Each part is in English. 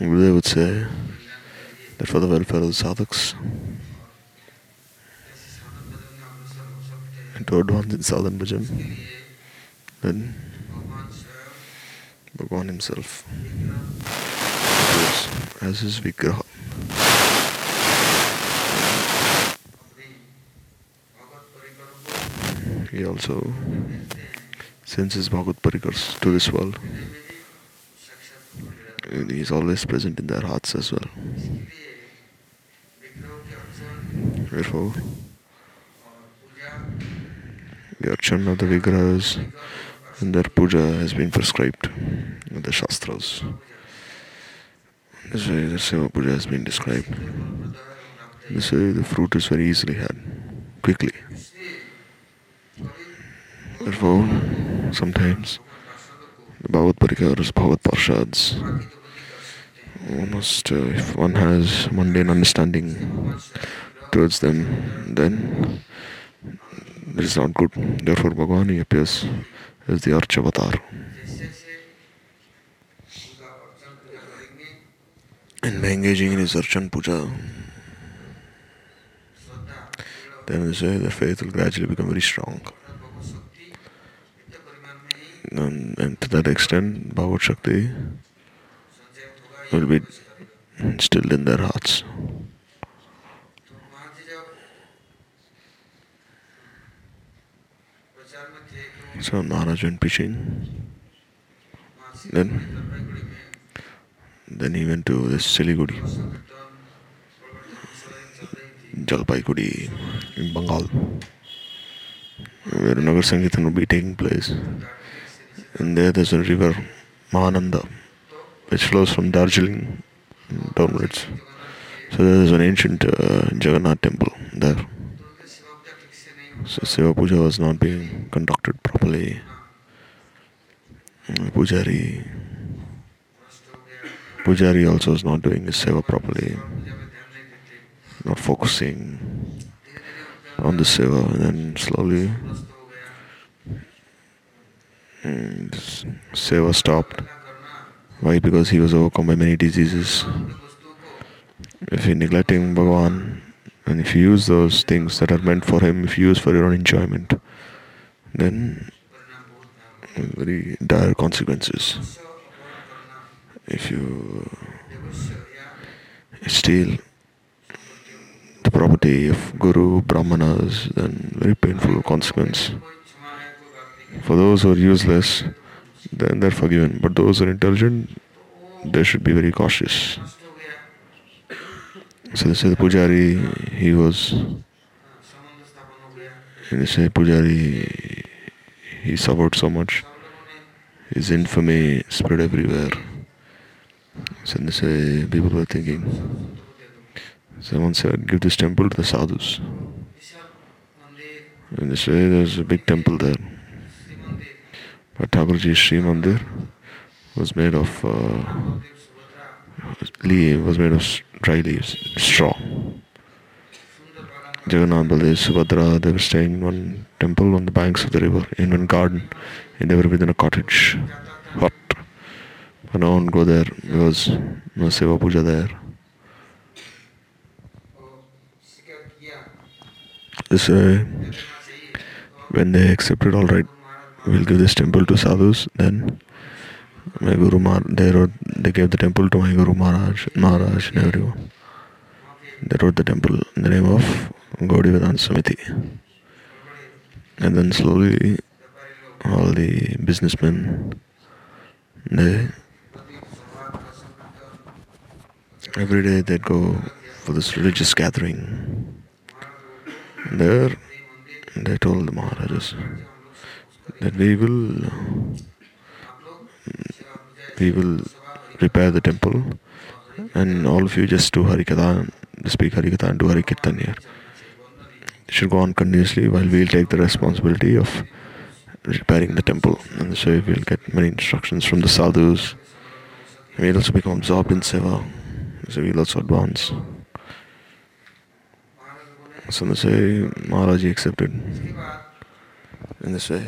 They would say that for the welfare of the sadhaks and to advance in sadhan bhajan, then Bhagavan himself as his vigraha. He also sends his Bhagavad Parikars to this world. And he is always present in their hearts as well. Therefore, the archana of the vigrahas and their puja has been prescribed in the Shastras. This way, the Seva puja has been described. This way, the fruit is very easily had, quickly. Therefore, sometimes the Bhagavad Parikaras, Bhagavad Parshads, almost uh, if one has mundane understanding towards them, then it is not good. Therefore, Bhagavan appears as the Archavatar. And by engaging in his Archan Puja, then this way their faith will gradually become very strong. And, and to that extent, Bhagavad Shakti will be instilled in their hearts. So Maharaj went preaching. Then, then he went to this Siliguri, Jalpaiguri in Bengal, where Nagar Sankirtan would be taking place. And there there's a river, Mahananda, which flows from Darjeeling downwards. So there's an ancient uh, Jagannath temple there. So Seva Puja was not being conducted properly. Mm, Pujari Pujari also is not doing his seva properly, not focusing on the seva, and then slowly mm, seva stopped. Why? Because he was overcome by many diseases. If you're neglecting Bhagavan, and if you use those things that are meant for him, if you use for your own enjoyment, then very dire consequences. If you steal the property of Guru, Brahmanas, then very painful consequence. For those who are useless, then they're forgiven. But those who are intelligent, they should be very cautious. So they say the Pujari, he was, they say Pujari, he suffered so much. His infamy spread everywhere. So they say people were thinking, someone said, give this temple to the sadhus. And they say there's a big temple there. But Thakurji's Sri Mandir was made of uh, was made of dry leaves, straw. Jagannath Baladev, Subhadra, they were staying in one temple on the banks of the river, in one garden, and they were within a cottage, hut. But no one go there because no Seva Puja there. This way, when they accepted, all right, we'll give this temple to sadhus, then my Guru Mar- they wrote, they gave the temple to my Guru Maharaj, Maharaj and everyone. They wrote the temple in the name of Gaudiya Vedanta Samiti. And then slowly, all the businessmen, they every day they'd go for this religious gathering. There, they told the Maharajas that we will we will repair the temple and all of you just do Harikatha, speak Harikatha and do Harikirtan here. It should go on continuously while we'll take the responsibility of repairing the temple. And so we'll get many instructions from the sadhus. We'll also become absorbed in seva. So we'll also advance. So they say Maharaji accepted. In this way,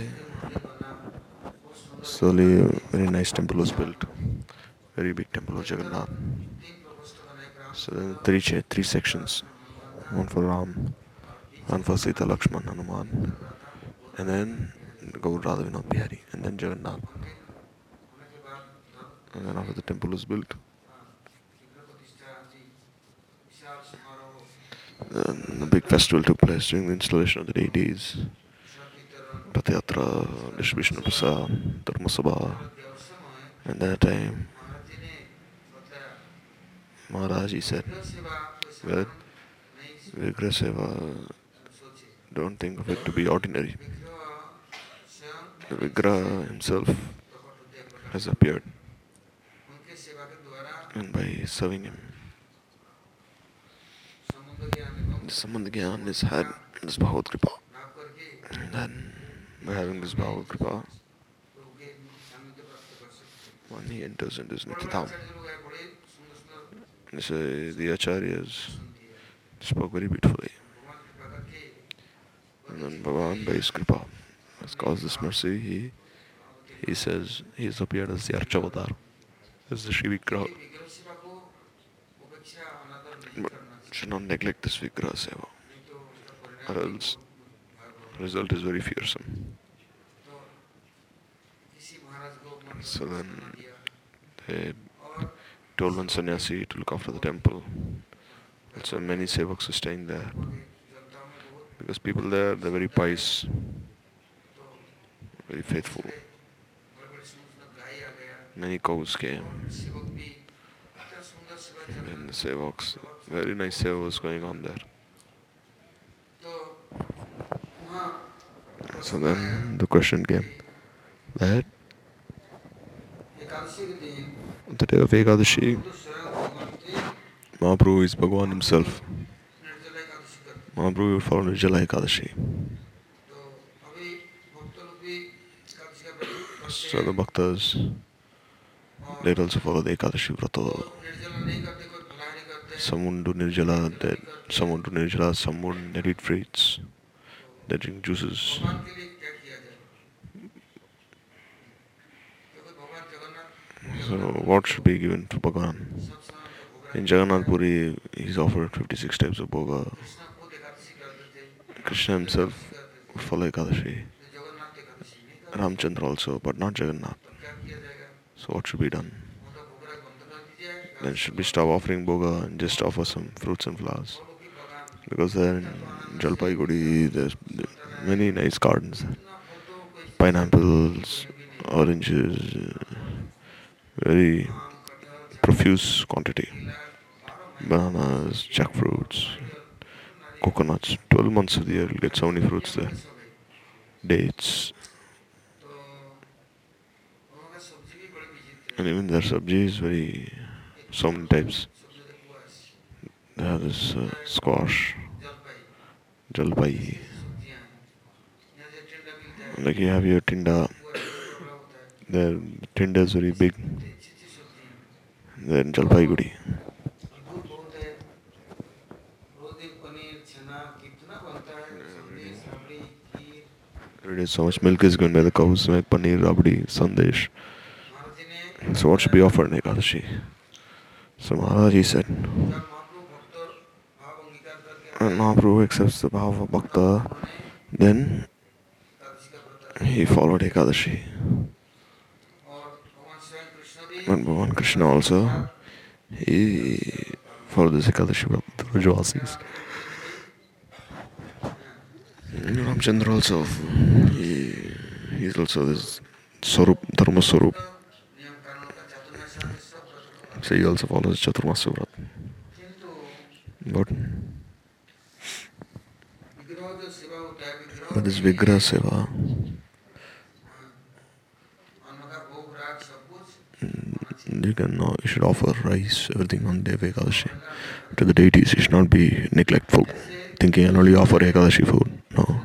slowly very nice temple was built. Very big temple of jagannath. So there are three three sections. One for ram one for sita lakshman hanuman and then Gaur not Vinod Bihari and then Jagannath. And then after the temple was built then the big festival took place during the installation of the deities. Patiyatra Vishnu Prasad, Dharmasabha. At that time, Maharaj, he said, well, Vigraseva, don't think of it to be ordinary. Vigraha himself has appeared. And by serving him, the Samandagyan is had this Bhavad Kripa. And then having this Bhava Kripa, he enters into his Nityatham. So the Acharyas spoke very beautifully. And then Bhagavan by his Kripa has caused this mercy. He he says he has appeared as the Archavatar, as the Shiva Vigraha. But should not neglect this Vikra Seva, or else the result is very fearsome. So then they told one sannyasi to look after the temple. So many sevaks were staying there. Because people there, they're very pious, very faithful. Many cows came. And the sevaks, very nice seva was going on there. So then the question came that day of Ekadashi, तो स्वयं भगवान के Mahaprabhu is Bhagavan himself. Nirjala Ekadashi करते Mahaprabhu will follow Nirjala Ekadashi. तो अभी भक्त लोग भी एकादशी का व्रत करते So the हैं bhaktas, और they also follow the Ekadashi Vrata. वो निर्जला नहीं करते कोई फलाहारी करते हैं Some would do Nirjala, that some would do Nirjala, some would they eat fruits, they drink juices. So what should be given to Bhagavan? In Jagannath Puri, he's offered 56 types of bhoga. Krishna himself would follow Ekadashi. Ramchandra also, but not Jagannath. So what should be done? Then should we stop offering Bhoga and just offer some fruits and flowers? Because there in Jalpaiguri, there's many nice gardens. Pineapples, oranges, very profuse quantity bananas, jackfruits, coconuts. 12 months of the year, you'll get so many fruits there. Dates. And even their sabji is very, so many types. They have this uh, squash, jalpai. Like you have your tinda. बड़ा होता है their tinda is very big. अच्छी अच्छी सब्जियां They're in Jalpaiguri. दूध बहुत है रोज दिन पनीर छना कितना बनता है सब्जी साबड़ी खीर Every day so much milk is given by the cows, make paneer, rabdi, sandesh. महाराज जी ने So what should be offered in Ekadashi? So Maharaj he said, जब महाप्रभु भक्त भाव अंगीकार करके when Mahaprabhu accepts the bhava of bhakta, उन्होंने then Ekadashi का व्रत he followed Ekadashi. and Bhavan Krishna also. He, for this Ekadashi Brahmadrajvasis. Ramchandra also, he, he's also this Sarup, Dharma Sarup. So he also follows Chaturmasya Vrat. But, but this Vigraha Seva, can you should offer rice everything on day of ekadashi. To the deities you should not be neglectful. Thinking i'll only offer ekadashi food. No.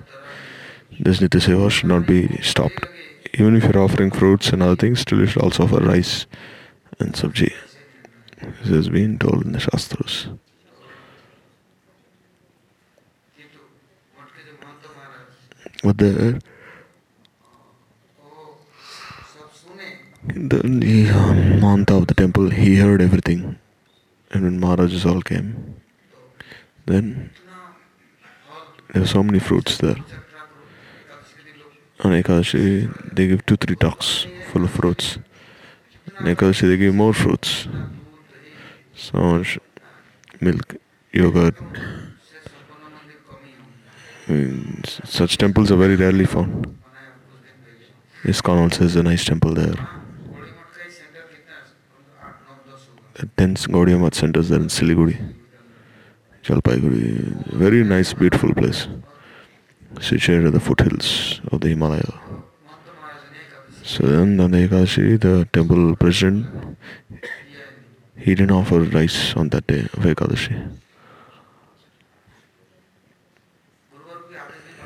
This nitya seva should not be stopped. Even if you're offering fruits and other things still you should also offer rice and sabji. This has been told in the shastras. But there The um, month of the temple, he heard everything. And when Maharajas all came, then there were so many fruits there. On Ekadashi, they give two, three talks full of fruits. On Ekadashi, they give more fruits. So much milk, yogurt. I mean, such temples are very rarely found. ISKCON also has a nice temple there. Dense Gaudiya Math centers there in Siliguri, Jalpaiguri. Very nice, beautiful place. Situated at the foothills of the Himalaya. So then on the Ekadashi, the temple president, he didn't offer rice on that day of Ekadashi.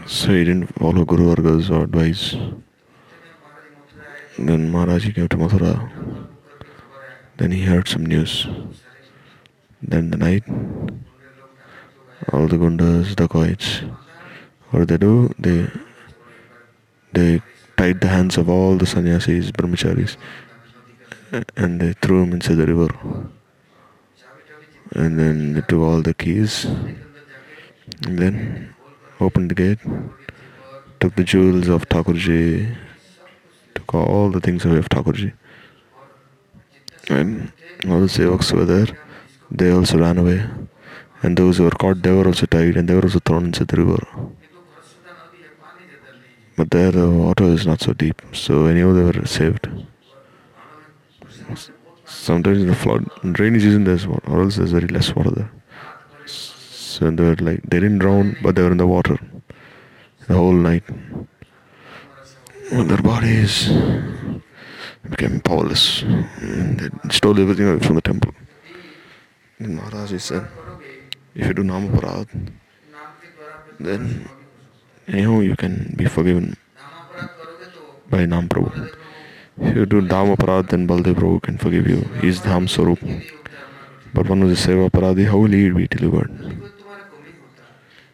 So he didn't follow Guru Varga's advice. Then Maharaji came to Mathura. Then he heard some news. Then the night, all the gundas, the dacoits, what they do? They they tied the hands of all the sannyasis, brahmacharis, and they threw them inside the river. And then they took all the keys, and then opened the gate, took the jewels of Thakurji, took all the things away of Thakurji. And all the sevaks were there. They also ran away. And those who were caught, they were also tied and they were also thrown into the river. But there the water is not so deep, so anyhow they were saved. Sometimes in the flood, in rainy season there's water, or else there's very less water there. So they were like, they didn't drown, but they were in the water the whole night. And their bodies became powerless. Mm, they stole everything away from the temple. Then Maharaj said, if you do Namaparad, then anyhow you can be forgiven by Nam Prabhu. If you do Dham Aparad, then Baldev Prabhu can forgive you. He is Dham Sarup. But one who is Seva Aparadi, how will he be delivered?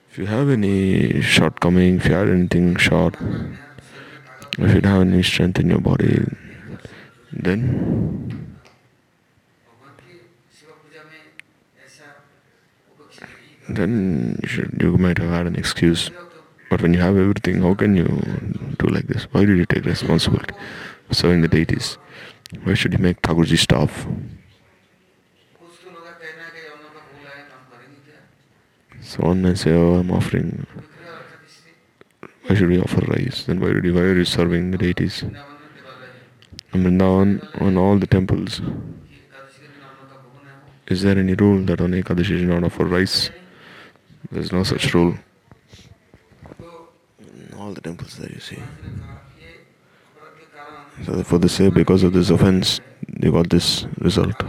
If you have any shortcoming, if you have anything short, if you have any strength in your body, then then you should you might have had an excuse. But when you have everything, how can you do like this? Why did you take responsibility for serving the deities? Why should you make Thakurji stop? So on and say, oh, I'm offering. Why should we offer rice? Then why, did you, why are you serving the deities? Vrindavan, on all the temples, is there any rule that on Ekadashi is not offered rice? There is no such rule. All the temples that you see. So for the sake, because of this offense, they got this result.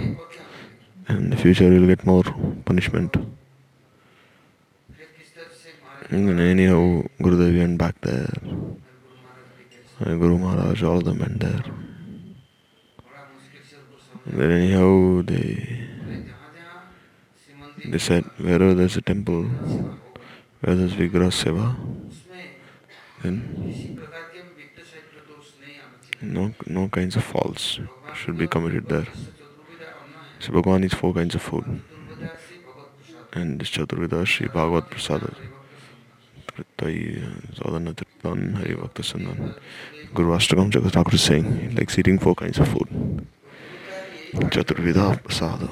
And in the future, you'll get more punishment. And anyhow, Gurudev went back there. Guru Maharaj, all of them went there. Then anyhow they they said wherever there's a temple, where there's Vigraha Seva, then no no kinds of faults should be committed there. So Bhagwan eats four kinds of food. And this Chaturvidha Sri Bhagavat Prasada. Guru Ashtakam Jagat Thakur is saying he likes eating four kinds of food. ಚತುರ್ವಿಧ ಸಾಧು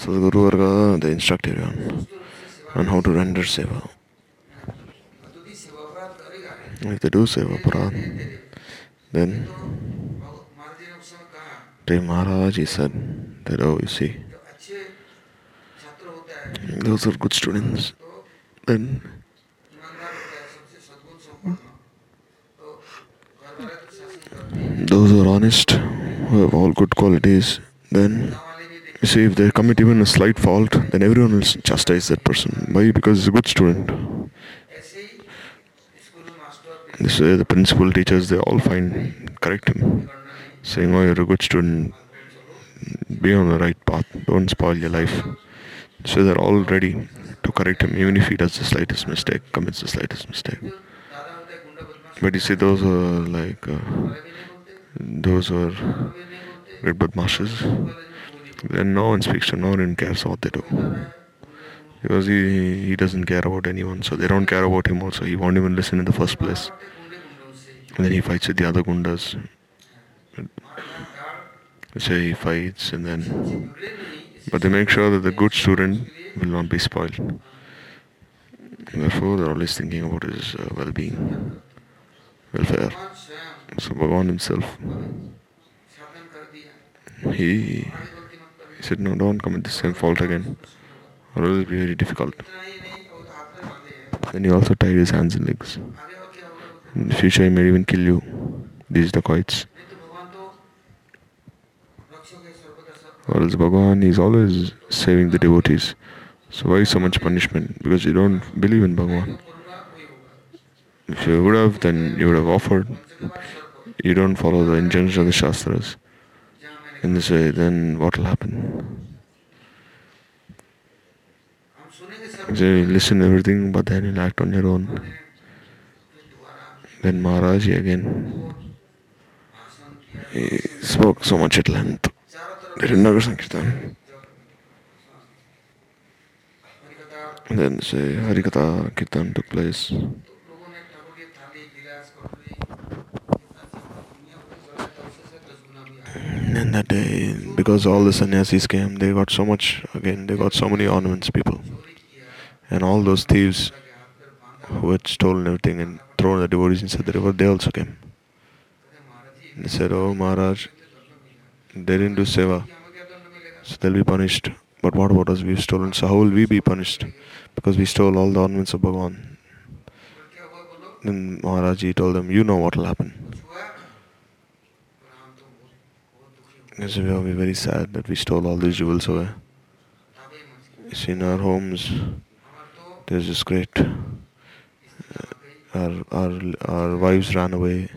So the Guru Varga, the instructor, everyone on how to render seva. If they do seva paran, then the Maharaj said that, oh, you see, those are good students, then those who are honest who have all good qualities, then you see if they commit even a slight fault, then everyone will chastise that person. Why? Because he's a good student. This way the principal teachers they all find correct him, saying, Oh you're a good student, be on the right path, don't spoil your life. So they're all ready to correct him, even if he does the slightest mistake, commits the slightest mistake. But you see, those are like uh, those are great birth masters, then no one speaks to no one cares what they do. Because he, he doesn't care about anyone, so they don't care about him also. He won't even listen in the first place. And then he fights with the other Gundas. Say he fights and then. But they make sure that the good student will not be spoiled. Therefore, they're always thinking about his uh, well being welfare. So Bhagavan himself, he, he said, no, don't commit the same fault again, or it will be very difficult. Then he also tied his hands and legs. In the future, he may even kill you, these dacoits. Or else Bhagavan is always saving the devotees. So why so much punishment? Because you don't believe in Bhagavan. If you would have, then you would have offered. You don't follow the injunctions of the Shastras. In this way, then what will happen? So you listen everything, but then you act on your own. Then Maharaj again he spoke so much at length. during Nagar Sankirtan. Then say Harikatha Kirtan took place. And that day, because all the sannyasis came, they got so much, again, they got so many ornaments, people. And all those thieves who had stolen everything and thrown the devotees inside the river, they also came. They said, Oh Maharaj, they didn't do seva, so they'll be punished. But what about us? We've stolen, so how will we be punished? Because we stole all the ornaments of Bhagavan. Then Maharaji told them, You know what will happen. Yes, We will be very sad that we stole all these jewels away. See, in our homes, there's this great. Uh, our, our, our wives ran away.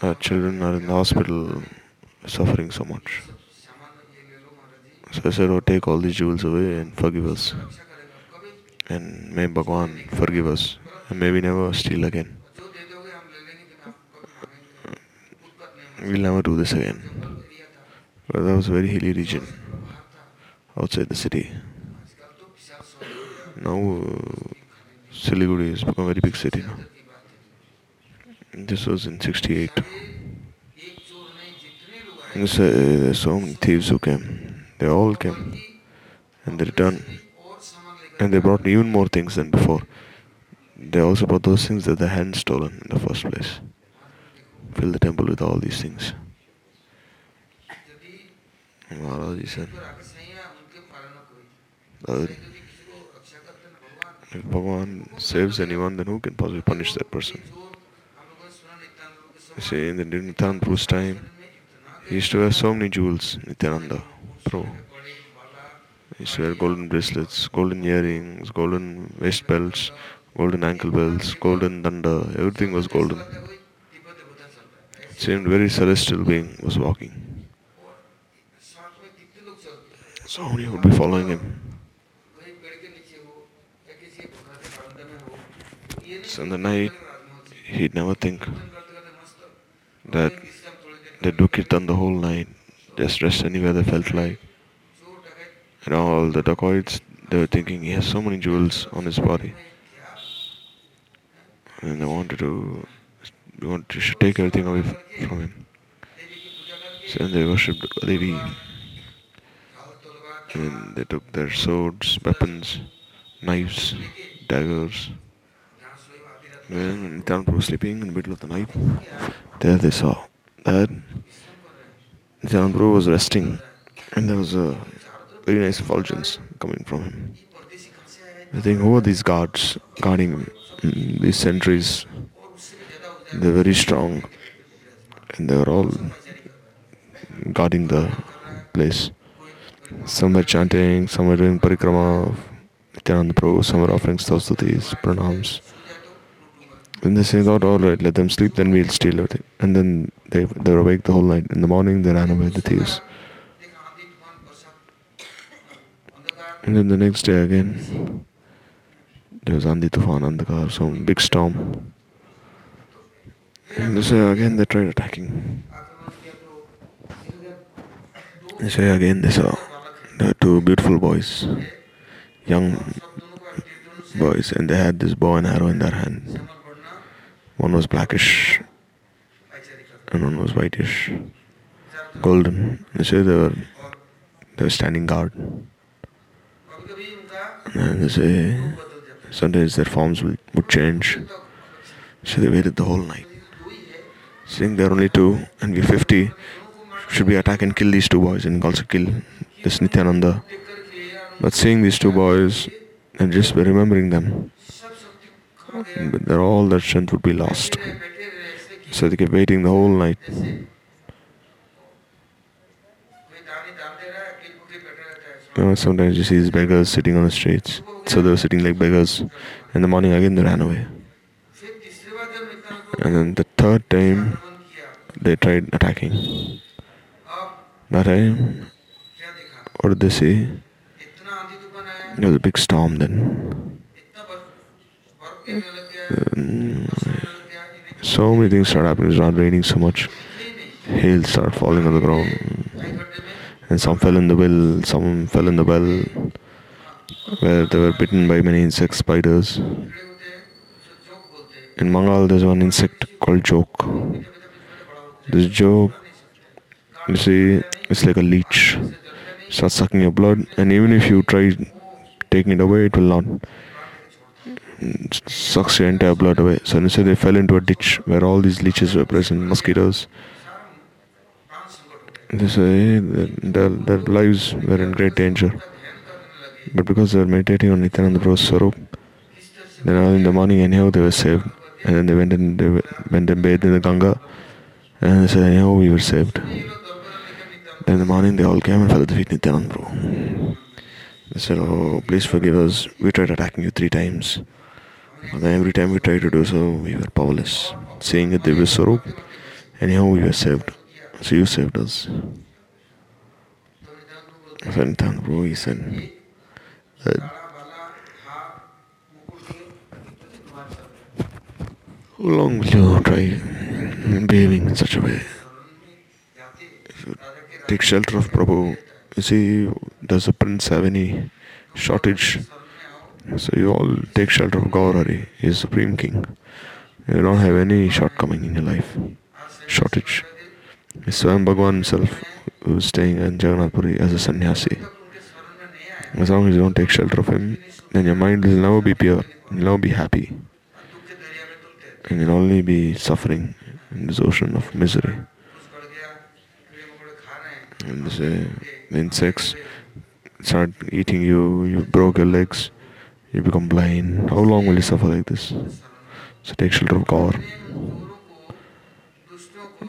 Our children are in the hospital suffering so much. So I said, Oh, take all these jewels away and forgive us. And may Bhagwan forgive us and maybe never steal again. We'll never do this again. But that was a very hilly region outside the city. Now uh, Siliguri has become a very big city. Now. This was in 68. There's, uh, so many thieves who came. They all came. And they returned. And they brought even more things than before. They also bought those things that they hadn't stolen in the first place. Fill the temple with all these things. Maharaj said if Bhagavan saves anyone, then who can possibly punish that person? You see, in the Nityanand Prabhu's time, he used to wear so many jewels, Nityananda Prabhu. He used to wear golden bracelets, golden earrings, golden waist belts, golden ankle bells, golden thunder, everything was golden. Seemed very celestial being was walking. So many would be following him. So in the night, he'd never think that they do kirtan the whole night, just rest anywhere they felt like. And all the dacoits, they were thinking he has so many jewels on his body and they wanted to they wanted to take everything away from him. So they worshipped Devi. And they took their swords, weapons, knives, daggers. When Nitanpur was sleeping in the middle of the night, there they saw that Nitanpur was resting and there was a very nice effulgence coming from him. They think, who are these guards guarding him? these centuries they were very strong and they were all guarding the place. Some were chanting, some were doing parikrama, Nityananda Prabhu, some were offering sastutis, pranams. Then they said, God, all right, let them sleep, then we'll steal it. And then they, they were awake the whole night. In the morning, they ran away the thieves. And then the next day again, there was Andi Tufan, car, some big storm. And again they tried attacking. So again they saw the two beautiful boys, young boys, and they had this bow and arrow in their hand. One was blackish and one was whitish, golden. So they were, they were standing guard. And they say, Sometimes their forms will, would change. So they waited the whole night. Seeing there are only two and we 50, should we attack and kill these two boys and also kill this Nityananda? But seeing these two boys and just by remembering them, but all their strength would be lost. So they kept waiting the whole night. you know, sometimes you see these beggars sitting on the streets. So they were sitting like beggars. In the morning again they ran away. And then the third time they tried attacking. That time, what did they see? There was a big storm then. So many things start happening. It's not raining so much. Hail started falling on the ground and some fell in the well, some fell in the well where they were bitten by many insect spiders. In Bengal, there's one insect called jok. This jok, you see, it's like a leech. It starts sucking your blood, and even if you try taking it away, it will not. It sucks your entire blood away. So instead, they fell into a ditch where all these leeches were present, mosquitoes. This way, their, their lives were in great danger. But because they were meditating on Nityananda Prabhu's Swarup, then early in the morning, anyhow, they were saved. And then they went and they went and bathed in the Ganga, and they said, anyhow, we were saved. Then in the morning, they all came and fell at the feet of Nityananda Prabhu. They said, Oh, please forgive us. We tried attacking you three times. And every time we tried to do so, we were powerless. Seeing that they were Swarup, anyhow, we were saved. So you saved us. Fentang bro is. Uh, how long will you try behaving in such a way? If you take shelter of Prabhu, you see, does the prince have any shortage? So you all take shelter of Gaurari, he is supreme king. You don't have any shortcoming in your life, shortage. Swam Bhagwan himself was staying in Jagannath Puri as a sannyasi. As long as you don't take shelter of him, then your mind will never be pure, you'll never be happy, and you'll only be suffering in this ocean of misery. And the insects start eating you, you broke your legs, you become blind. How long will you suffer like this? So take shelter of God.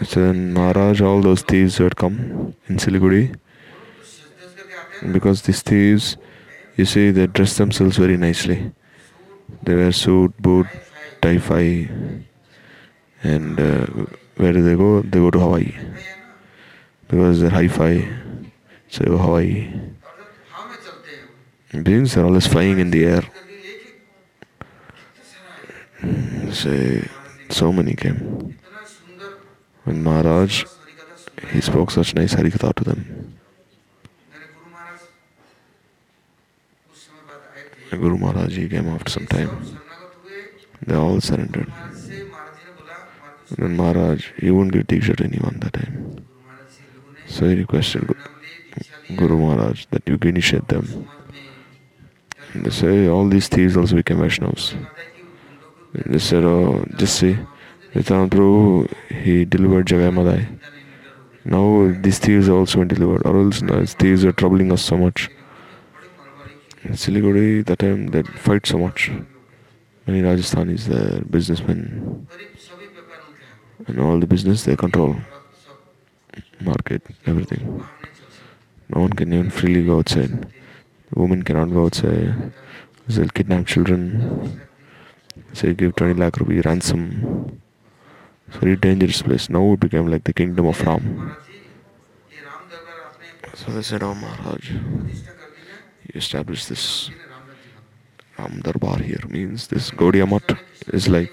So then Maharaj, all those thieves had come in Siliguri because these thieves, you see, they dress themselves very nicely. They wear suit, boot, tie, fi, and uh, where do they go? They go to Hawaii because they're hi-fi. So Hawaii. Beings are always flying in the air. Hmm, Say, so many came. When Maharaj, he spoke such nice Harikatha to them. Guru Maharaj, he came after some time. They all surrendered. And then Maharaj, he wouldn't give Diksha to anyone that time. So he requested Guru Maharaj that you initiate them. And they say all these thieves also became Vaishnavas. They said, oh, just see, Ritanandro, he delivered Jagai Madhai. Now these thieves are also delivered, or else uh, thieves are troubling us so much. In Siliguri, that time they fight so much. Many Rajasthanis, they're businessmen, and all the business they control, market, everything. No one can even freely go outside. The women cannot go outside. They'll kidnap children. Say, give 20 lakh rupee ransom very dangerous place. Now it became like the kingdom of Ram. So they said, Ram Maharaj, you established this Ram Darbar here, means this Gaudiya Math is like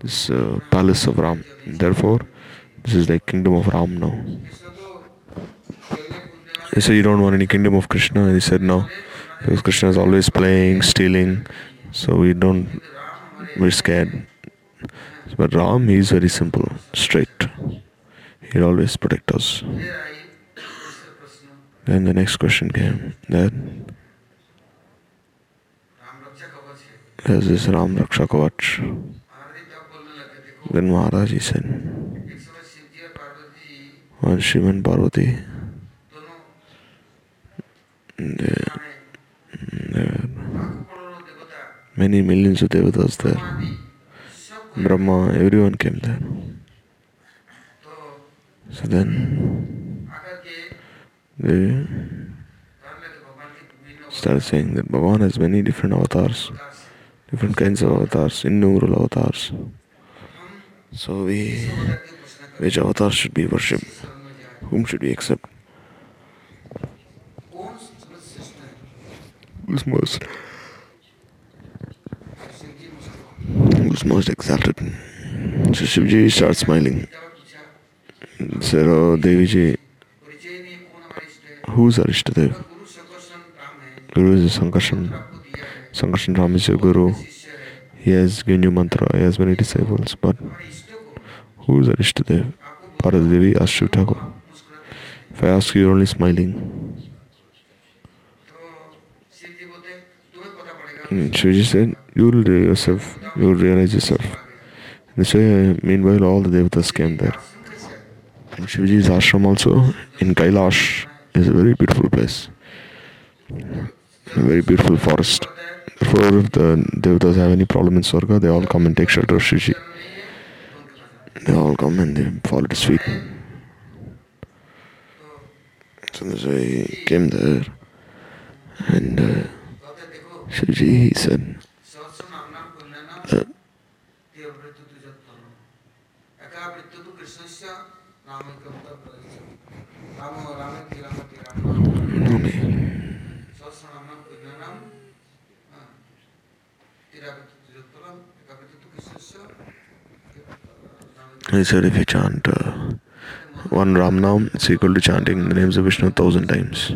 this uh, palace of Ram. Therefore, this is like kingdom of Ram now. They said, you don't want any kingdom of Krishna? And he said, no. Because Krishna is always playing, stealing, so we don't, we're scared. But Ram is very simple, straight. He always protect us. Then the next question came that there's this Ram Raksha Kavach. Then Maharaj said, when Shiva and Parvati, there, there many millions of devatas there. Brahma, everyone came there. So then they started saying that Bhagavan has many different avatars, different kinds of avatars, innumerable avatars. So we, which avatar should be worshipped? Whom should we accept? Who's most? was most exalted. So Shivji starts smiling. Said, Oh Deviji, who's Arishtadev? Guru is Sankarshan. Sankarshan Ram is your Guru. He has given you mantra, he has many disciples, but who's Arishtadev? Paradadevi Ashtu Thakur. If I ask you, you're only smiling. Mm, she just said, You'll yourself, you'll realize yourself. And so, uh, meanwhile, all the devatas came there. And Shivaji's ashram also in Kailash is a very beautiful place, a very beautiful forest. Therefore, if the devatas have any problem in Swarga, they all come and take shelter of Shivaji. They all come and they fall at his. So, he came there and uh, कहते देखो Shivji he said, सहस्र नाम नाम पुण्यनाम uh, देववृत्तु तुजत्तम एका वृत्तु तु कृष्णस्य नामैकं तप्रविशति रामो रामेति रामति राम no me. सहस्र नाम नाम पुण्यनाम तिरावृत्तु तुजत्तम एका वृत्तु तु कृष्णस्य नामैकं He said, if you chant uh, one Ram Nam, it's equal to chanting the names of Vishnu a thousand times.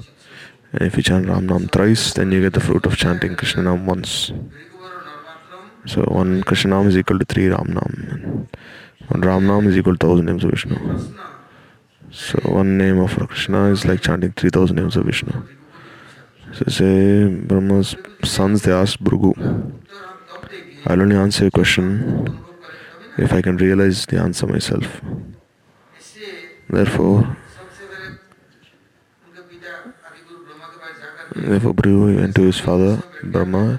And if you chant Ram Nam thrice, then you get the fruit of chanting Krishna Nam once. So one Krishna Nam is equal to three Ram Nam. One Ram Nam is equal to thousand names of Vishnu. So one name of Krishna is like chanting three thousand names of Vishnu. So say Brahma's sons they asked Bhrigu, I'll only answer a question if I can realize the answer myself. Therefore, Therefore, Bhrigu went to his father, Brahma,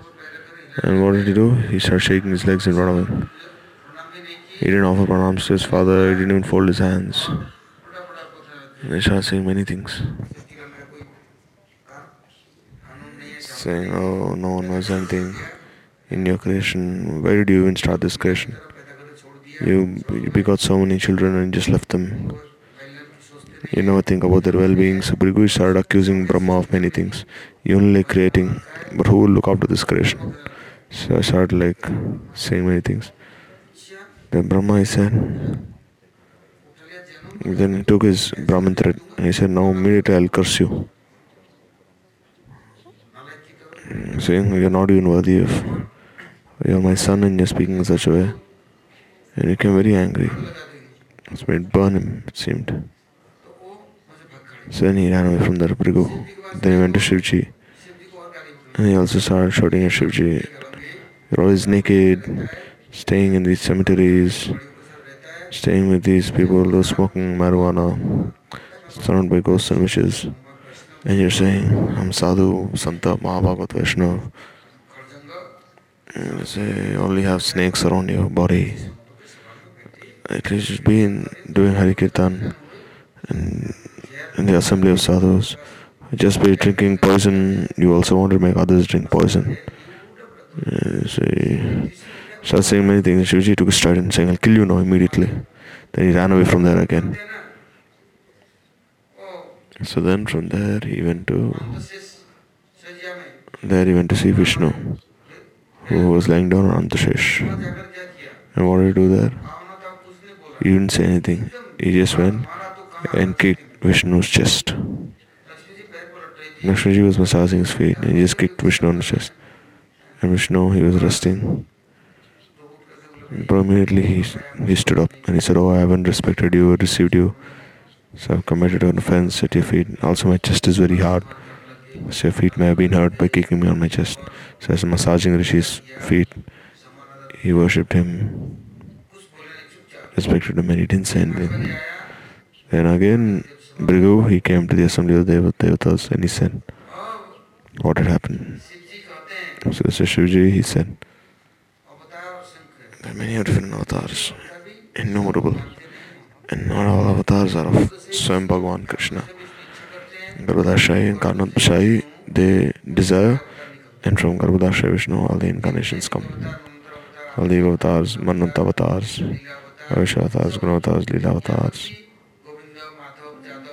and what did he do? He started shaking his legs in front of him. He didn't offer pranams to his father, he didn't even fold his hands. They started saying many things. Saying, oh, no one was anything in your creation. Where did you even start this creation? You, you begot so many children and just left them. You never think about their well being. So Bhrigu started accusing Brahma of many things. You only like creating, but who will look after this creation? So I started like saying many things. Then Brahma he said then he took his Brahmin thread he said, Now immediately I'll curse you. Saying you're not even worthy of you're my son and you're speaking in such a way. And he became very angry. It's made burn him, it seemed. So then he ran away from Darpargo. Then he went to Shivji. And he also started shouting at Shivji, You're always naked, staying in these cemeteries, staying with these people who are smoking marijuana, surrounded by ghosts and witches. And you're saying, I'm Sadhu, Santa, Mahabhagat, Vaishnav. You say, you only have snakes around your body. At least be in, doing Harikirtan and in the assembly of sadhus. Just by drinking poison, you also want to make others drink poison. Uh, so he started saying many things. Shivaji took a stride and saying, I'll kill you now immediately. Then he ran away from there again. So then from there he went to there he went to see Vishnu who was lying down on Antashesh. And what did he do there? He didn't say anything. He just went and kicked Vishnu's chest. Lakshmiji was massaging his feet and he just kicked Vishnu on the chest. And Vishnu, he was resting. And immediately he, he stood up and he said, Oh, I haven't respected you or received you. So I've committed an offense at your feet. Also, my chest is very hard. So your feet may have been hurt by kicking me on my chest. So as massaging Rishi's feet, he worshipped him, respected him, and he didn't say anything. Then again, Bhrigu, he came to the assembly of the Devatas and he said, What had happened? So this is Shivji, he said, There are many different avatars, innumerable, and not all avatars are of Swam Bhagavan Krishna. Garbhadashai and Karnatashai, they desire, and from Garbhadashai Vishnu, all the incarnations come. All the avatars, Manant avatars, Avesha avatars, Guna avatars, Lila avatars.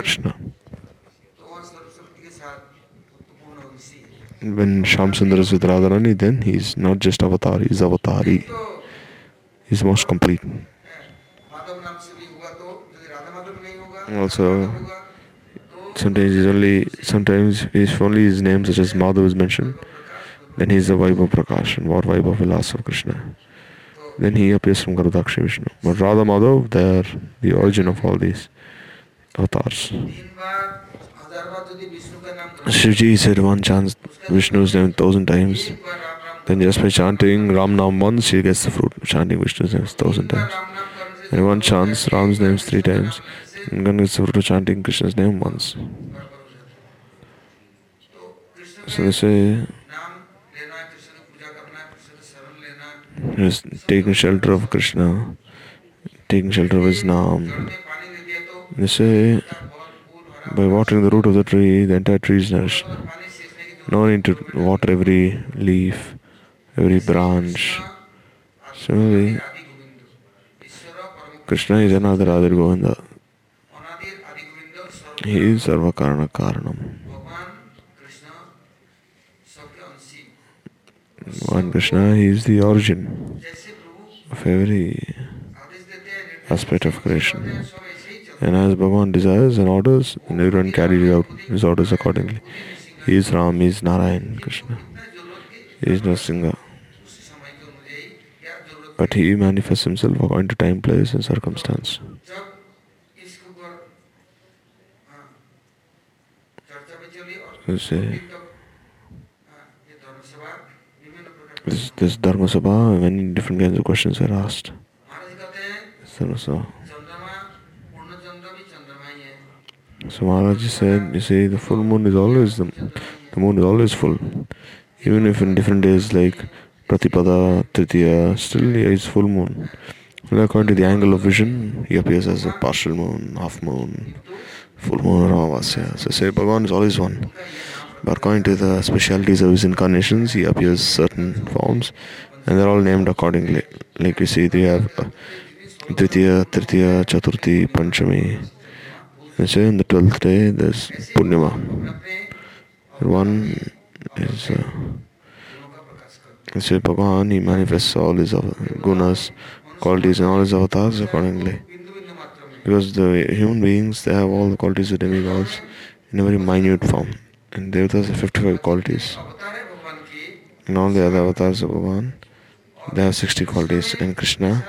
Krishna When Shamsundara is with Radharani, then he is not just avatar, he is avatari. He is most complete. Also, sometimes he's only sometimes if only his name such as Madhu is mentioned. Then he is the wife of Prakashan or wife of Vilas of Krishna. Then he appears from Garudakshi Vishnu. But Radha Madhav, they are the origin of all these avatar. Shivji said one chants Vishnu's name thousand times. Then just by chanting Ram Nam once, he gets the fruit. Chanting Vishnu's name thousand times. And one chants Ram's name three times. And then gets the fruit of chanting Krishna's name once. So they say, just taking shelter of Krishna, taking shelter of His name. They say by watering the root of the tree, the entire tree is nourished. No need to water every leaf, every branch. Similarly, Krishna is another adir Govinda. He is Sarvakarana Karanam. One Krishna, He is the origin of every aspect of creation and as Bhagavan desires and orders, and everyone carries out his orders accordingly. He is Ram, he is Narayan, Krishna. He is Narsinga. But he manifests himself according to time, place, and circumstance. Say, this, this Dharma Sabha, many different kinds of questions are asked. Dharma Sabha. So Maharaj said, you see, the full moon is always, the, the moon is always full. Even if in different days like Pratipada, Tritiya, still he is full moon. Well, according to the angle of vision, he appears as a partial moon, half moon, full moon, or Amavasya. So say Bhagavan is always one. But according to the specialities of his incarnations, he appears certain forms, and they're all named accordingly. Like you see, they have uh, Dvitiya, Tritiya, Chaturthi, Panchami. And so in the twelfth day, there's Purnima. One is. Uh, Sri Bhagavan, he manifests all his gunas, qualities, and all his avatars accordingly. Because the human beings, they have all the qualities of demigods in a very minute form. And Devatas have 55 qualities. And all the other avatars of Bhagavan, they have 60 qualities. And Krishna,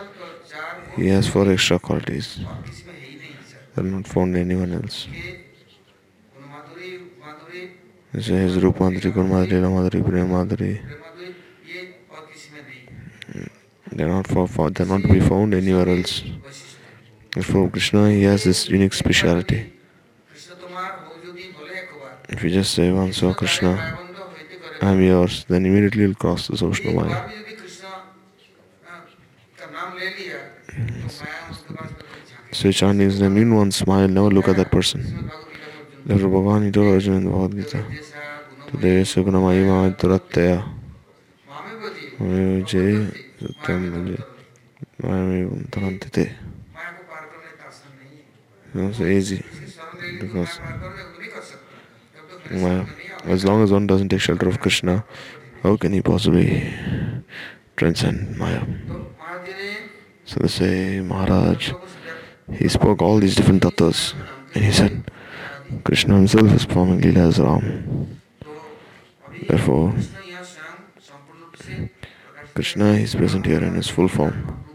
he has 4 extra qualities. और किसी में है ही नहीं sir They're not found in anyone else. के गुण माधुरी माधुरी You say his Rup Madhuri, Gun Madhuri, Lila Madhuri, Prem Madhuri. प्रेम माधुरी ये और किसी में नहीं है They're not for, for they're not to be found anywhere else. वैशिष्ट As for Krishna, he has this unique speciality. Krishna तुम्हार हो यदि बोले एक बार If you just say once, oh Krishna, गायबंद होते करे I'm yours, then immediately you'll cross this ocean एक of bar So, on his name. In one smile, never look at that person. Therefore, Bhagavan, he told Arjuna in the Bhagavad Gita, Today, Sukunamayi Mamad Duratteya. It's easy because As long as one doesn't take shelter of Krishna, how can he possibly transcend Maya? So they say, Maharaj, he spoke all these different tattvas and he said, Krishna himself is performing Leela as Ram. Therefore, Krishna is present here in his full form.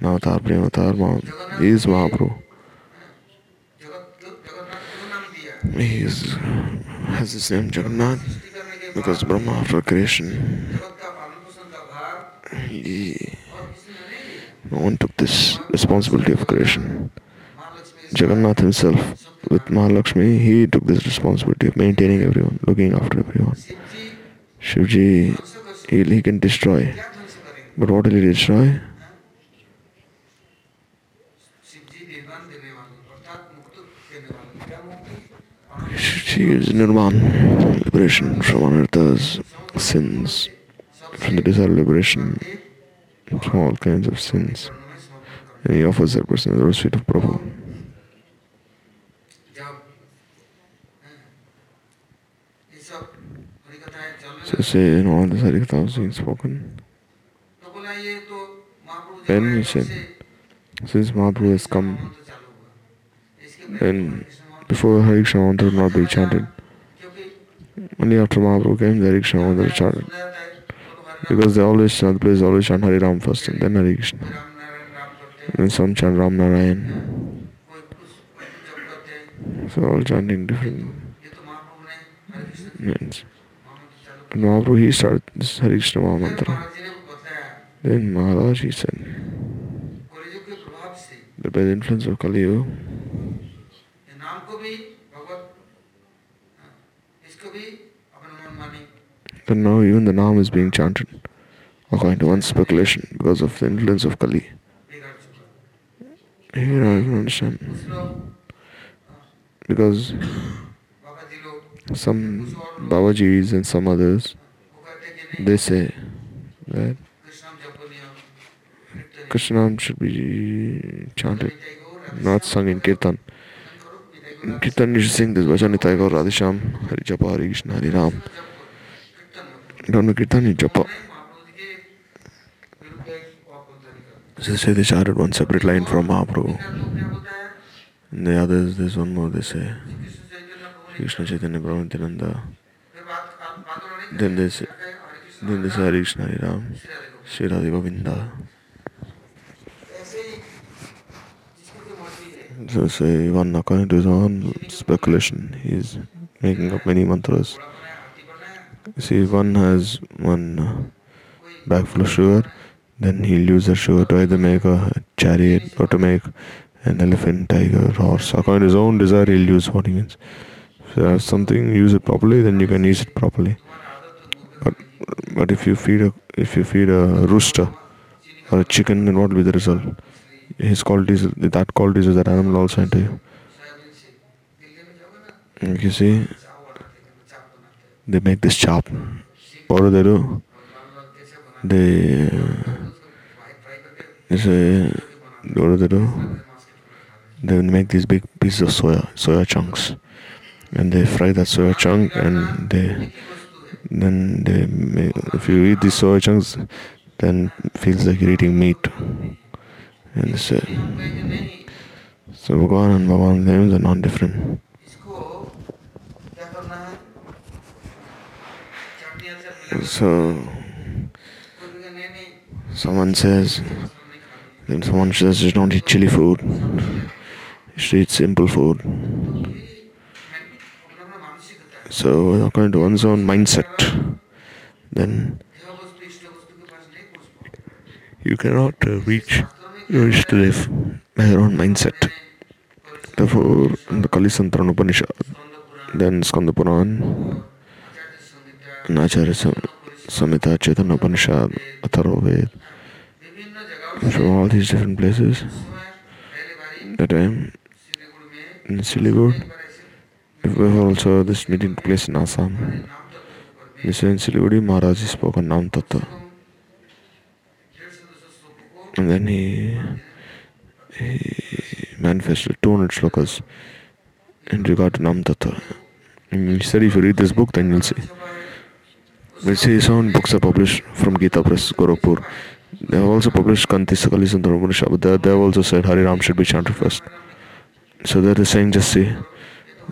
Navatar, Prematar, Mahaprabhu. Is Mahaprabhu. He is, has his name Jagannath because Brahma after creation. He no one took this responsibility of creation. Jagannath himself, with Mahalakshmi, he took this responsibility of maintaining everyone, looking after everyone. Shivji, he, he can destroy. But what will he destroy? She is Nirman, liberation from Anartha's sins, from the desire of liberation, from all kinds of sins. And he offers that person the rose feet of Prabhu. So say, you know, all the Harikatha was being spoken. Then he said, since Mahaprabhu has come, then before the Hare Krishna mantra would not be chanted. Only after Mahaprabhu came, the hari Krishna mantra chanted. Because they always chant, please always chant Hari Ram first and then Hari Krishna. And some chant Ram Narayan. So all chanting different means. But Mahaprabhu, he started this Hari Krishna Mahamantra. Then Maharaj, he said, that by the influence of Kali Yuga, But now even the Naam is being chanted, according to one speculation, because of the influence of Kali. Here I don't understand. Because some Babaji's and some others, they say that Krishnam should be chanted, not sung in Kirtan. In Kirtan you should sing this Vachanitaya Radhisham, Hari Japa, Hari Krishna, Hari Ram. Don't Dhanukirtan and Japa. They say they shouted one separate line from Mahaprabhu. And the others, there's one more they say. Krishna Chaitanya Brahmatinanda. Then they say, then they say Hare Krishna Hare Ram, Shri Radhe So, They say one according to his own speculation, He's making up many mantras see one has one uh, bag full of sugar then he'll use the sugar to either make a chariot or to make an elephant, tiger, horse. According to his own desire, he'll use what he wants. If you have something, use it properly, then you can use it properly. But but if you feed a if you feed a rooster or a chicken, then what will be the result? His qualities, that qualities of that animal also enter you. You see, they make this chop. Orodaru, they, they uh, say, do they make these big pieces of soya, soya chunks. And they fry that soya chunk and they, then they, if you eat these soya chunks, then feels like you're eating meat. And they say, so Bhagavan and Bhagavan's names are not different. So someone says, then someone says, just don't eat chili food. Just eat simple food. So according to one's own mindset, then you cannot uh, reach your wish to live by your own mindset. Therefore, in the Kali Santaran Upanishad, then Skanda Puran, Samhita and Acharya Sam- Samhita, Chaitanya Upanishad, Atharva Ved, विभिन्न जगहों and से from all these different places, समय पहले बारी That time Siliguri में in Siliguri, एक बार ऐसे we were also this meeting took place in Assam. नाम तत्व के ऊपर में This in Siliguri, Maharaj spoke on Nam Tattva. हम डेढ़ सौ दो सौ श्लोकों को And then he, he manifested 200 slokas in regard to Nam Tattva. And he said if you read this book, then you'll see. His own books are published from Gita Press, Gorakhpur. They have also published Kanti Sakalis and Dharmanisha, but they, have also said Hari Ram should be chanted first. So they're saying, just see.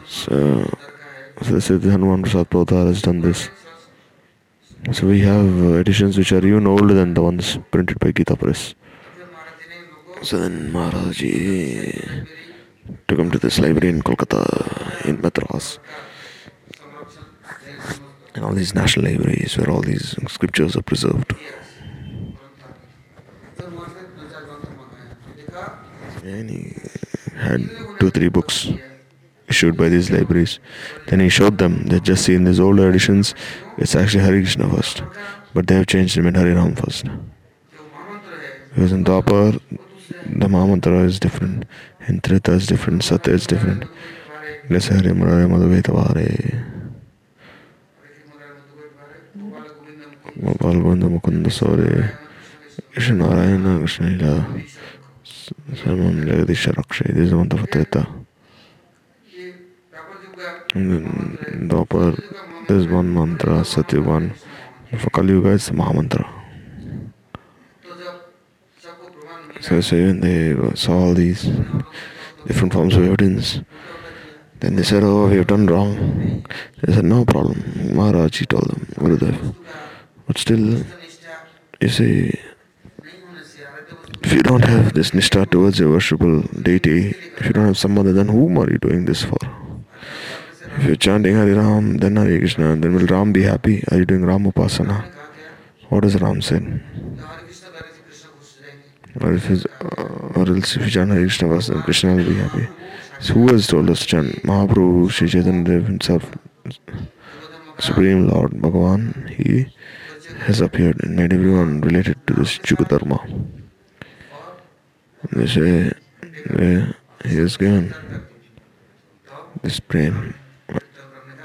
So, so they said Hanuman Prasad Prabhupada has done this. So we have uh, editions which are even older than the ones printed by Gita Press. So then Maharaji took him to this library in Kolkata, in Madras and all these national libraries where all these scriptures are preserved. And he had two, three books issued by these libraries. Then he showed them They just see in these older editions, it's actually Hari Krishna first, but they have changed him in Hari Ram first. Because in Dwapar, the Mahamantra is different, in Treta is different, Satya is different. Bless Hari Murare Madhaveta ಗೋಪಾಲ್ಬಂಧು Mukunda ಸೌರಿ ಯಶ ನಾರಾಯಣ ಕೃಷ್ಣಲೀಲ ಸರ್ವಂ ಜಗದೀಶ ರಕ್ಷ ಇದು Samantha ಪತ್ರಿತ Dwapar, this one mantra, Sati one. For Kali Yuga, it's Mahamantra. So, so they saw all these different forms of evidence. Then they said, Oh, we have done wrong. They said, No problem. Maharaj, he told them, Gurudev. But still, you see, if you don't have this nishtha towards your worshipable deity, if you don't have samadhi, then whom are you doing this for? If you're chanting Hari Ram, then Hari Krishna, then will Ram be happy? Are you doing Ram Upasana? What does Ram say? Or if his, uh, or else if you chant Hare Krishna verse, Krishna will be happy. So who has told us to chant? Mahaprabhu, Sri Chaitanya Dev himself, Supreme Lord Bhagavan, he has appeared and made everyone related to this Yuga Dharma. They say, yeah, he has given this prem,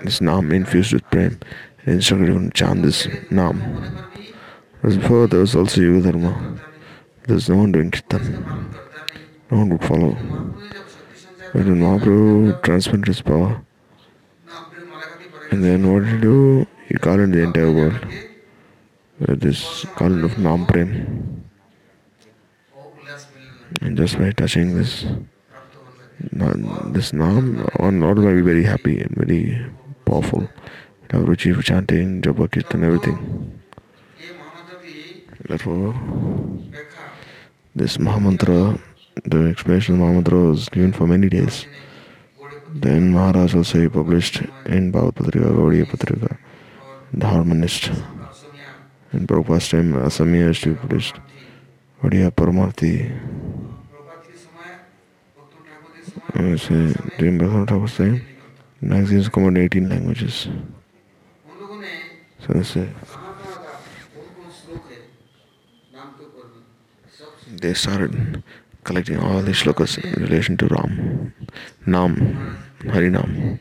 this Nam infused with prem, and instructed everyone to chant this Nam. Whereas before there was also Yuga Dharma. There was no one doing Kirtan. No one would follow. But when Mahaprabhu transmitted his power, and then what did he do? He called in the entire world this call of Nam. And just by touching this, this Nam, one Lord will be very happy and very powerful. Have Ruchi for chanting, Japa Kirtan, everything. Therefore, this Mahamantra, the explanation of Mahamantra was given for many days. Then Maharaj also he published in Bhagavad Patrika, Gaudiya Patrika, the Harmonist. In Prabhupada's time, uh, Asamiya used to be published. Gaudiya Paramarthi. Uh, During Bhagavad Thakur's time, magazines come out in 18 languages. So say, they started collecting all these shlokas in relation to Ram, Nam, Harinam.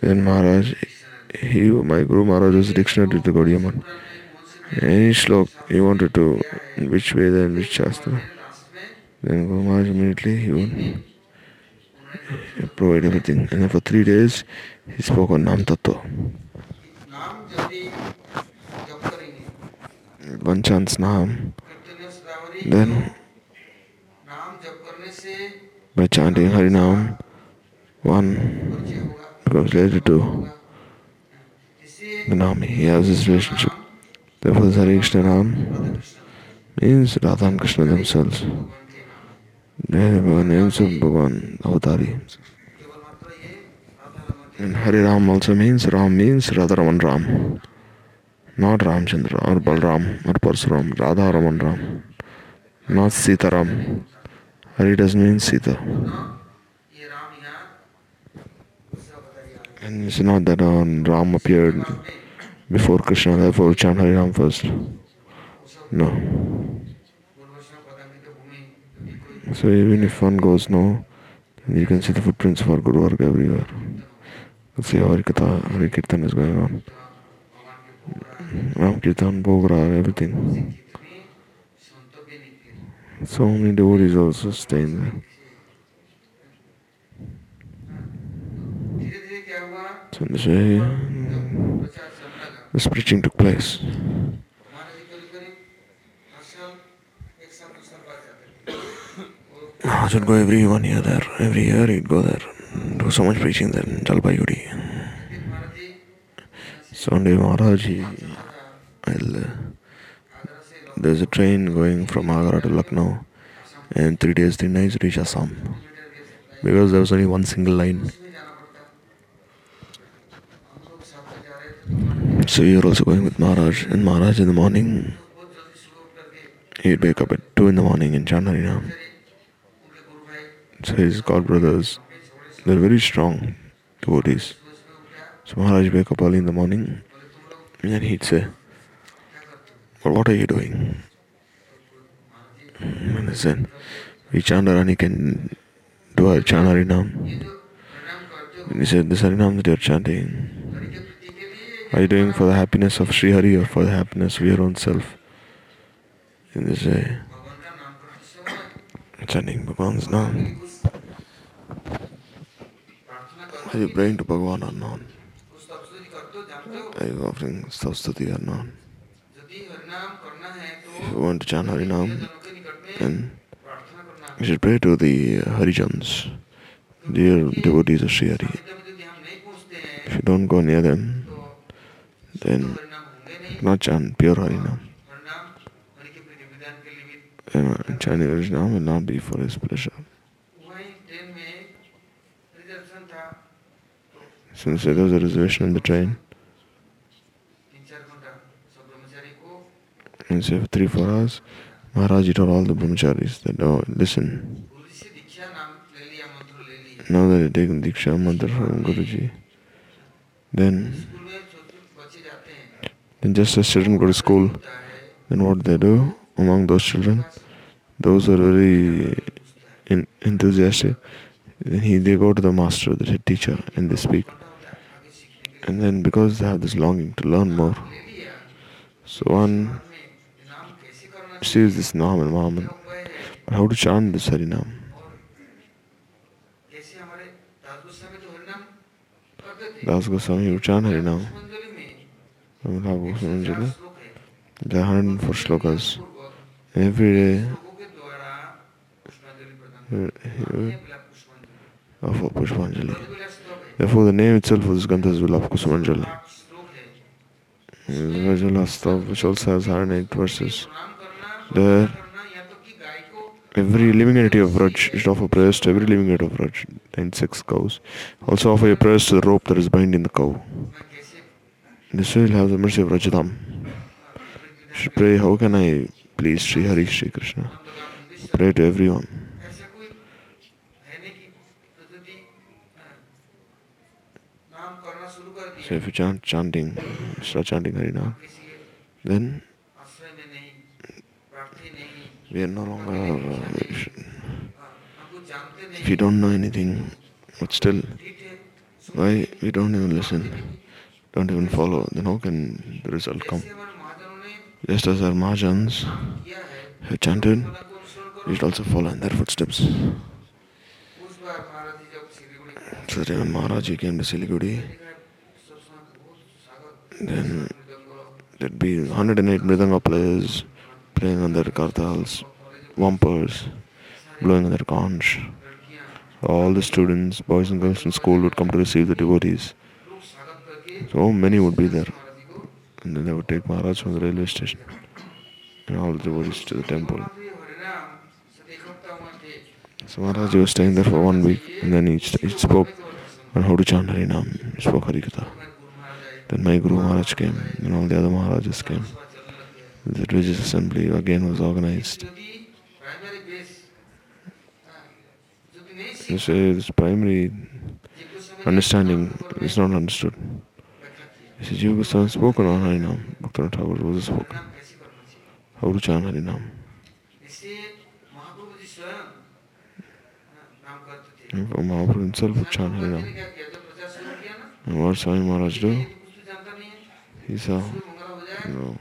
Then Maharaj, he, my Guru Maharaj was dictionary to the Gaudiya. Any slok he wanted to, which way then which Shastra. Then Guru Maharaj immediately he would provide everything. And for three days he spoke on Nam Tattva. One chants Nam. Then by chanting Harinam, one becomes related to the Nami. He has this relationship. Therefore, this Hare Krishna Ram means Radha and Krishna themselves. They were names of Bhagavan, Avatari. And Hare Ram also means Ram means Radharaman Ram. Not Ramchandra or Balram or Parsuram, Radha Raman Ram. Not Sita Ram. Hare doesn't mean Sita. And it's not that uh, Ram appeared before Krishna, therefore we chant Hari Ram first. No. So even if one goes no, you can see the footprints for Guru work everywhere. You see Hari Katha, Hari Kirtan is going on. Ram Kirtan, Bhogra, everything. So many devotees also staying there. So, this preaching took place. I should go every one year there. Every year he'd go there. Do so much preaching there in Jalpaiguri. So one day Maharaj, I'll, uh, there's a train going from Agra to Lucknow and three days, three nights reach Assam. Because there was only one single line. So you are also going with Maharaj, and Maharaj in the morning, he'd wake up at 2 in the morning in Chandarinam. So his god brothers, they're very strong devotees. So Maharaj wake up early in the morning, and he'd say, what are you doing? Mm, and they said, We Chandarani can do our Chandarinam. And he said, The Sarinam that you're chanting. Are you doing for the happiness of Sri Hari or for the happiness of your own self? In this way, chanting Bhagwan's name. Are you praying to Bhagwan or not? Are you offering Savstati or not? If you want to chant Harinam, then you should pray to the Harijans, dear devotees of Sri Hari. If you don't go near them, then not chant pure Harinam. And chanting Hari Nam will not be for his pleasure. Since there was a reservation in the train, and so three, four hours, Maharaj told all the brahmacharis that, oh, listen, now that you take the Diksha mantra from Guruji, then then just as children go to school, then what they do among those children, those are very in, enthusiastic. Then he, they go to the master, the head teacher, and they speak. And then because they have this longing to learn more, so one sees this Naam and Mahaman. But how to chant this Harinam? Das Goswami would chant Harinam will have Bhakti They The for shlokas. Every day uh, of Pushpanjali. Therefore, the name itself of this Gantha is Vilap Kusumanjali. Vajalastav, which also has 108 verses. There, every living entity of Raj should offer prayers to every living entity of Raj and six cows. Also, offer your prayers to the rope that is binding the cow. This will have the mercy of Rajadam. Should pray, how can I please Sri Hari Sri Krishna? Pray to everyone. So if you chant chanting, start chanting Harina, then we are no longer. Uh, if you don't know anything, but still, why we don't even listen? don't even follow, then how can the result come? Just as our Mahajans have chanted, we should also follow in their footsteps. So that when came to Siliguri, then there'd be 108 Mridanga players playing on their kartals, wampers, blowing on their conch. All the students, boys and girls from school would come to receive the devotees. So many would be there. And then they would take Maharaj from the railway station and all the devotees to the temple. So Maharaj was staying there for one week and then he, he spoke on how to chant Harinam. He spoke Harikatha. Then my Guru Maharaj came and all the other Maharajas came. The religious assembly again was organized. This, say this primary understanding is not understood. Shri जीव Goswami spoken on Harinam. Bhaktivinoda Thakur also spoken. How to chant Harinam. Mahaprabhu himself would chant Harinam. And what Swami Maharaj do? He saw, you know,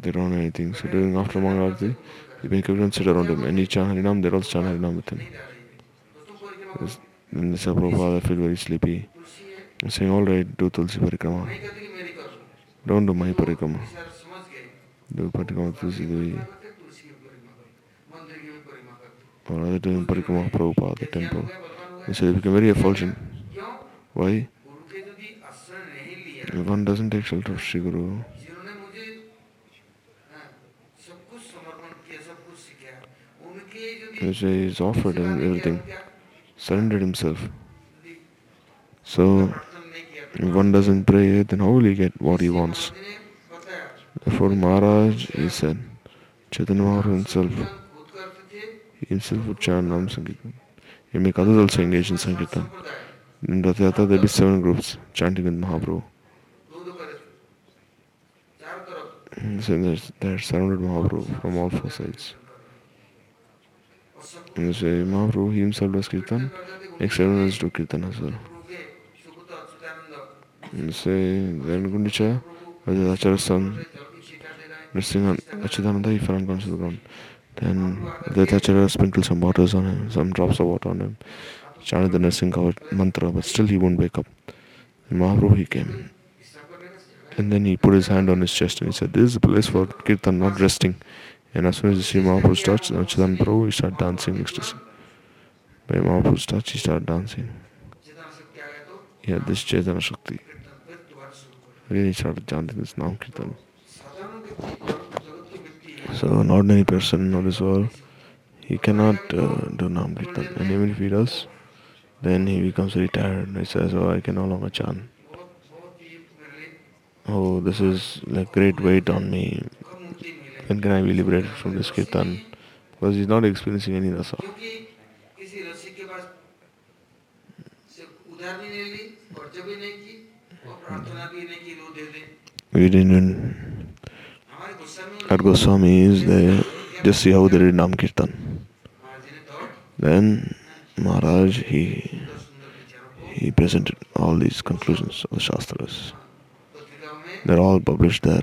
they don't know anything. So during after Mangalarti, the Bhikkhu sit around him and he chant Harinam, they all chant Harinam with him. Then the Prabhupada feel very sleepy. I'm saying, all right, do Tulsi Parikrama. Don't do Mahi Parikrama. Do Parikrama Tulsi Devi. Or rather, doing Parikrama of Prabhupada, the temple. And so it became very effulgent. Why? If one doesn't take shelter of Sri Guru, he is offered everything, surrendered himself. So, if one doesn't pray, then how will he get what he wants? Therefore, Maharaj, he said, Chaitanya himself, he himself would chant Nam Sankirtan. He make others also engage in Sankirtan. In Rathyatra, there be seven groups chanting with Mahaprabhu. Hmm, so they're surrounded Mahaprabhu from all four sides. And so Mahaprabhu himself does Kirtan, except others do Kirtan as well se den Gundicha, Raja Acharya's son, Nrsingan, Achidananda, he fell unconscious on the ground. Then Aditya Acharya sprinkled some waters on him, some drops of water on him, he chanted the nursing mantra, but still he won't wake up. And Mahaprabhu he came. And then he put his hand on his chest and he said, This is the place for Kirtan, not resting. And as soon as Sri Mahaprabhu touch, Chidan Prabhu, he started dancing next to him. When Mahaprabhu starts, he started dancing. He had this Chaitanya Shakti really chanting this naam Kirtan. So an ordinary person of this world, he cannot uh, do naam Kirtan. And even if he does, then he becomes retired and he says, oh, I can no longer chant. Oh, this is a great weight on me. When can I be liberated from this Kirtan? Because he's not experiencing any rasa reading in Goswami is the Just see how Nam Kirtan. Then Maharaj he he presented all these conclusions of the Shastras. They're all published there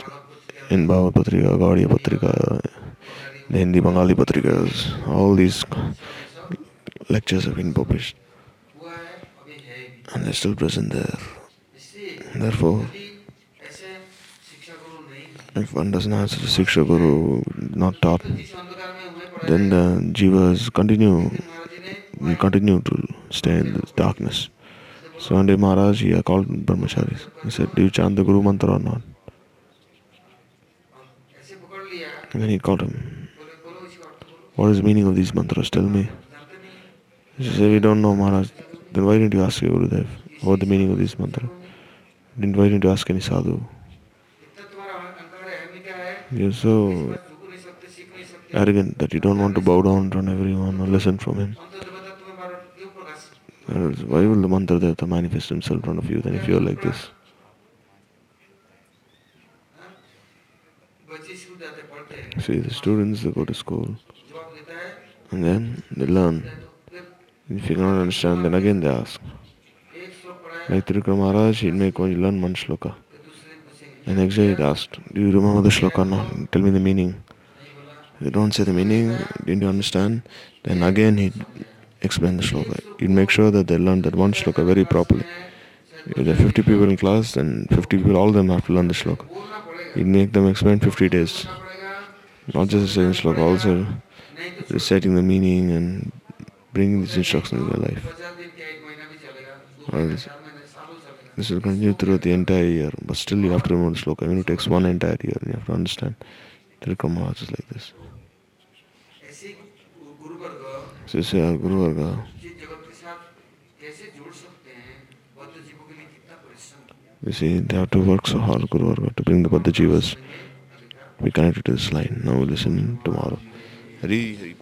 in Bhavad Patrika, Gaudiya Patrika, the Hindi Bengali Patrikas. All these lectures have been published and they're still present there. Therefore, if one does not have Siksha Guru not taught, then the jivas continue continue to stay in the darkness. So one day Maharaj he called Brahmacharis. He said, Do you chant the Guru mantra or not? And then he called him. What is the meaning of these mantras? Tell me. He said, We don't know Maharaj. Then why didn't you ask your Gurudev what the meaning of these mantras? didn't why didn't ask any sadhu? You're so arrogant that you don't want to bow down to everyone or listen from him. Why will the mantra devata manifest himself in front of you then if you are like this? See, the students they go to school and then they learn. If you cannot understand, then again they ask. Like Tirukar Maharaj, he may learn one shloka. And next day it asked, Do you remember the shloka? No, tell me the meaning. If you don't say the meaning, didn't you understand? Then again he explained the shloka. He'd make sure that they learned that one shloka very properly. If there are 50 people in class, then 50 people, all of them have to learn the shloka. He'd make them explain 50 days. Not just saying shloka, also reciting the meaning and bringing these instructions into their life. This will continue throughout the entire year, but still you have to remember the sloka. mean it takes one entire year, you have to understand There are comes houses like this. So you say, ah, Guru Varga, you see, they have to work so hard, Guru Varga, to bring the baddha Jivas. We connected to this line. Now we listen tomorrow. Hari Hari